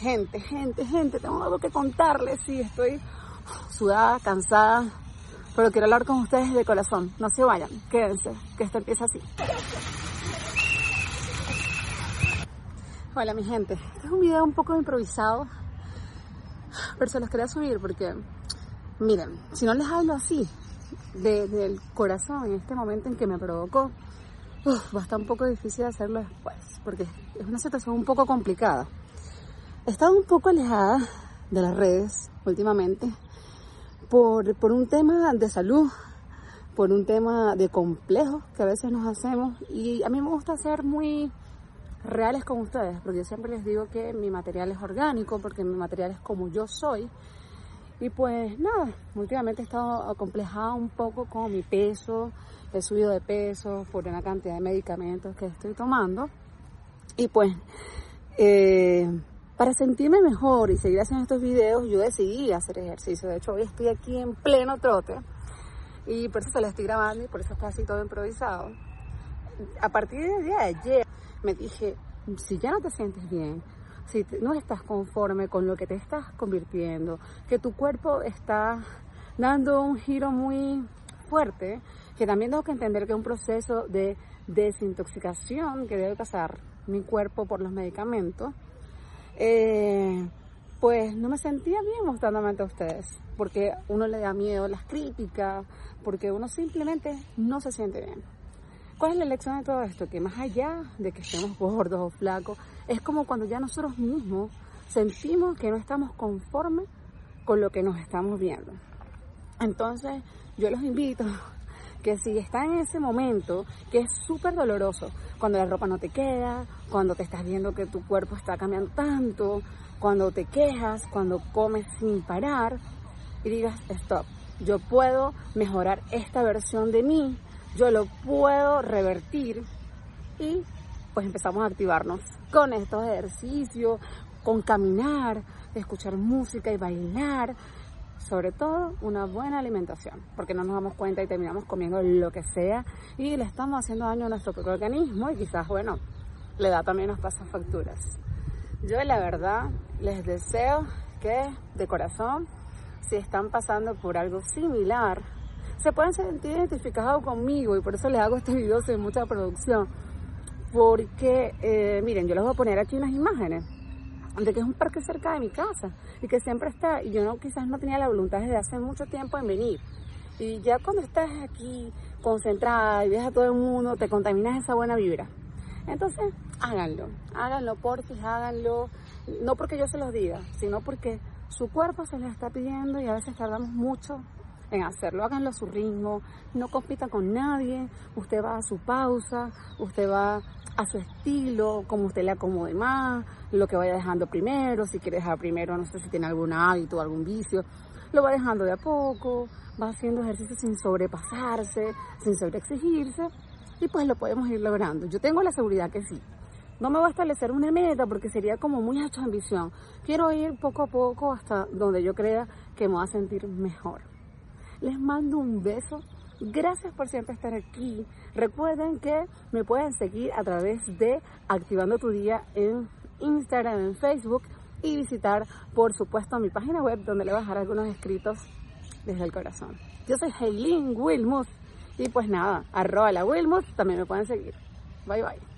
Gente, gente, gente, tengo algo que contarles. Sí, estoy sudada, cansada, pero quiero hablar con ustedes de corazón. No se vayan, quédense, que esto empieza así. Hola mi gente, este es un video un poco improvisado, pero se los quería subir porque, miren, si no les hablo así, desde el corazón, en este momento en que me provocó, uf, va a estar un poco difícil hacerlo después, porque es una situación un poco complicada. He estado un poco alejada de las redes últimamente por, por un tema de salud, por un tema de complejo que a veces nos hacemos y a mí me gusta ser muy reales con ustedes, porque yo siempre les digo que mi material es orgánico, porque mi material es como yo soy. Y pues nada, últimamente he estado acomplejada un poco con mi peso, he subido de peso por una cantidad de medicamentos que estoy tomando. Y pues eh, para sentirme mejor y seguir haciendo estos videos, yo decidí hacer ejercicio. De hecho, hoy estoy aquí en pleno trote y por eso se lo estoy grabando y por eso está así todo improvisado. A partir del día de ayer me dije, si ya no te sientes bien, si no estás conforme con lo que te estás convirtiendo, que tu cuerpo está dando un giro muy fuerte, que también tengo que entender que es un proceso de desintoxicación que debe pasar mi cuerpo por los medicamentos, eh, pues no me sentía bien mostrándome ante ustedes, porque uno le da miedo las críticas, porque uno simplemente no se siente bien. ¿Cuál es la lección de todo esto? Que más allá de que estemos gordos o flacos, es como cuando ya nosotros mismos sentimos que no estamos conformes con lo que nos estamos viendo. Entonces, yo los invito que si están en ese momento, que es súper doloroso, cuando la ropa no te queda, cuando te estás viendo que tu cuerpo está cambiando tanto, cuando te quejas, cuando comes sin parar y digas, stop, yo puedo mejorar esta versión de mí, yo lo puedo revertir y pues empezamos a activarnos con estos ejercicios, con caminar, escuchar música y bailar, sobre todo una buena alimentación, porque no nos damos cuenta y terminamos comiendo lo que sea y le estamos haciendo daño a nuestro propio organismo y quizás, bueno, la edad también nos pasa facturas. Yo la verdad les deseo que de corazón, si están pasando por algo similar, se puedan sentir identificados conmigo y por eso les hago este video sin mucha producción. Porque, eh, miren, yo les voy a poner aquí unas imágenes de que es un parque cerca de mi casa y que siempre está, y yo no, quizás no tenía la voluntad desde hace mucho tiempo en venir. Y ya cuando estás aquí concentrada y ves a todo el mundo, te contaminas esa buena vibra. Entonces, háganlo, háganlo, por háganlo, no porque yo se los diga, sino porque su cuerpo se les está pidiendo y a veces tardamos mucho en hacerlo. Háganlo a su ritmo, no compita con nadie, usted va a su pausa, usted va a su estilo, como usted le acomode más, lo que vaya dejando primero, si quiere dejar primero, no sé si tiene algún hábito, algún vicio, lo va dejando de a poco, va haciendo ejercicio sin sobrepasarse, sin sobreexigirse, y pues lo podemos ir logrando. Yo tengo la seguridad que sí. No me voy a establecer una meta porque sería como muy alta ambición. Quiero ir poco a poco hasta donde yo crea que me voy a sentir mejor. Les mando un beso Gracias por siempre estar aquí. Recuerden que me pueden seguir a través de Activando tu Día en Instagram, en Facebook y visitar, por supuesto, mi página web donde le voy a dejar algunos escritos desde el corazón. Yo soy Heileen Wilmus y pues nada, arroba la Wilmus, también me pueden seguir. Bye bye.